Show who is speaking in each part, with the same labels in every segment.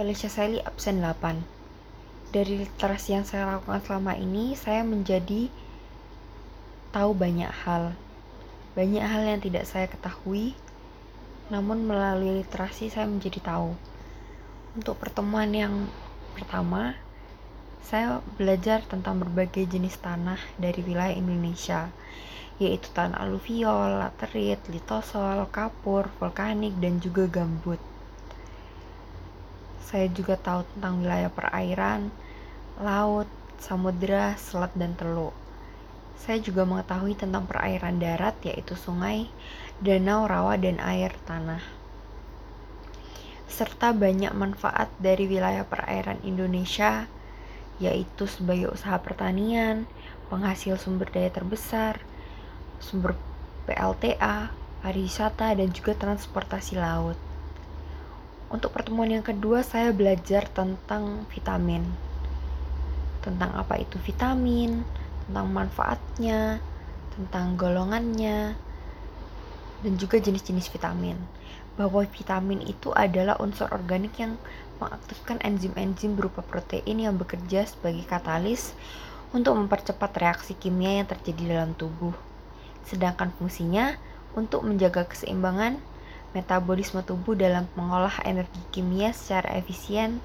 Speaker 1: Felicia Sally absen 8. Dari literasi yang saya lakukan selama ini, saya menjadi tahu banyak hal. Banyak hal yang tidak saya ketahui, namun melalui literasi saya menjadi tahu. Untuk pertemuan yang pertama, saya belajar tentang berbagai jenis tanah dari wilayah Indonesia, yaitu tanah aluvial, laterit, litosol, kapur, vulkanik, dan juga gambut. Saya juga tahu tentang wilayah perairan, laut, samudera, selat, dan teluk. Saya juga mengetahui tentang perairan darat, yaitu sungai, danau, rawa, dan air tanah. Serta banyak manfaat dari wilayah perairan Indonesia, yaitu sebagai usaha pertanian, penghasil sumber daya terbesar, sumber PLTA, pariwisata, dan juga transportasi laut. Untuk pertemuan yang kedua, saya belajar tentang vitamin. Tentang apa itu vitamin, tentang manfaatnya, tentang golongannya, dan juga jenis-jenis vitamin. Bahwa vitamin itu adalah unsur organik yang mengaktifkan enzim-enzim berupa protein yang bekerja sebagai katalis untuk mempercepat reaksi kimia yang terjadi dalam tubuh. Sedangkan fungsinya untuk menjaga keseimbangan metabolisme tubuh dalam mengolah energi kimia secara efisien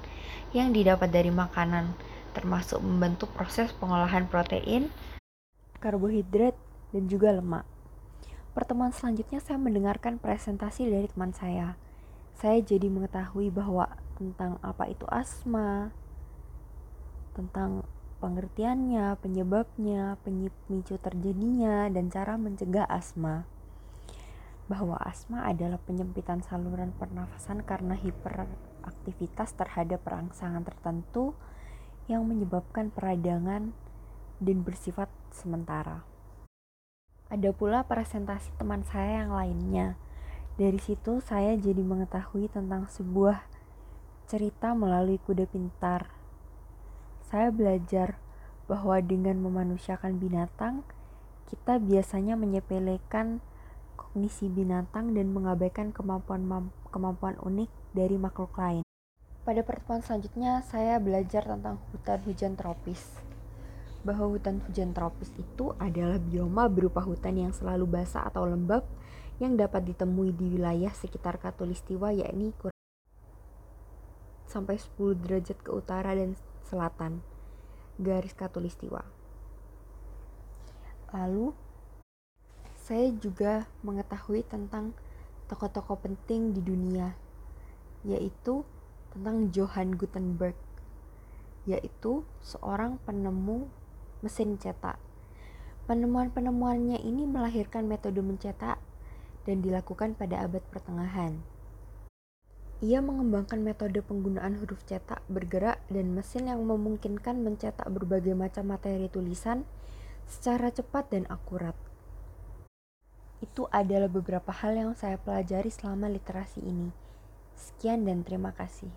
Speaker 1: yang didapat dari makanan, termasuk membantu proses pengolahan protein, karbohidrat, dan juga lemak. Pertemuan selanjutnya saya mendengarkan presentasi dari teman saya. Saya jadi mengetahui bahwa tentang apa itu asma, tentang pengertiannya, penyebabnya, pemicu terjadinya, dan cara mencegah asma bahwa asma adalah penyempitan saluran pernafasan karena hiperaktivitas terhadap perangsangan tertentu yang menyebabkan peradangan dan bersifat sementara. Ada pula presentasi teman saya yang lainnya. Dari situ saya jadi mengetahui tentang sebuah cerita melalui kuda pintar. Saya belajar bahwa dengan memanusiakan binatang, kita biasanya menyepelekan kognisi binatang dan mengabaikan kemampuan kemampuan unik dari makhluk lain. Pada pertemuan selanjutnya, saya belajar tentang hutan hujan tropis. Bahwa hutan hujan tropis itu adalah bioma berupa hutan yang selalu basah atau lembab yang dapat ditemui di wilayah sekitar Katulistiwa yakni kurang sampai 10 derajat ke utara dan selatan garis Katulistiwa. Lalu saya juga mengetahui tentang tokoh-tokoh penting di dunia, yaitu tentang Johann Gutenberg, yaitu seorang penemu mesin cetak. Penemuan-penemuannya ini melahirkan metode mencetak dan dilakukan pada abad pertengahan. Ia mengembangkan metode penggunaan huruf cetak bergerak dan mesin yang memungkinkan mencetak berbagai macam materi tulisan secara cepat dan akurat. Itu adalah beberapa hal yang saya pelajari selama literasi ini. Sekian dan terima kasih.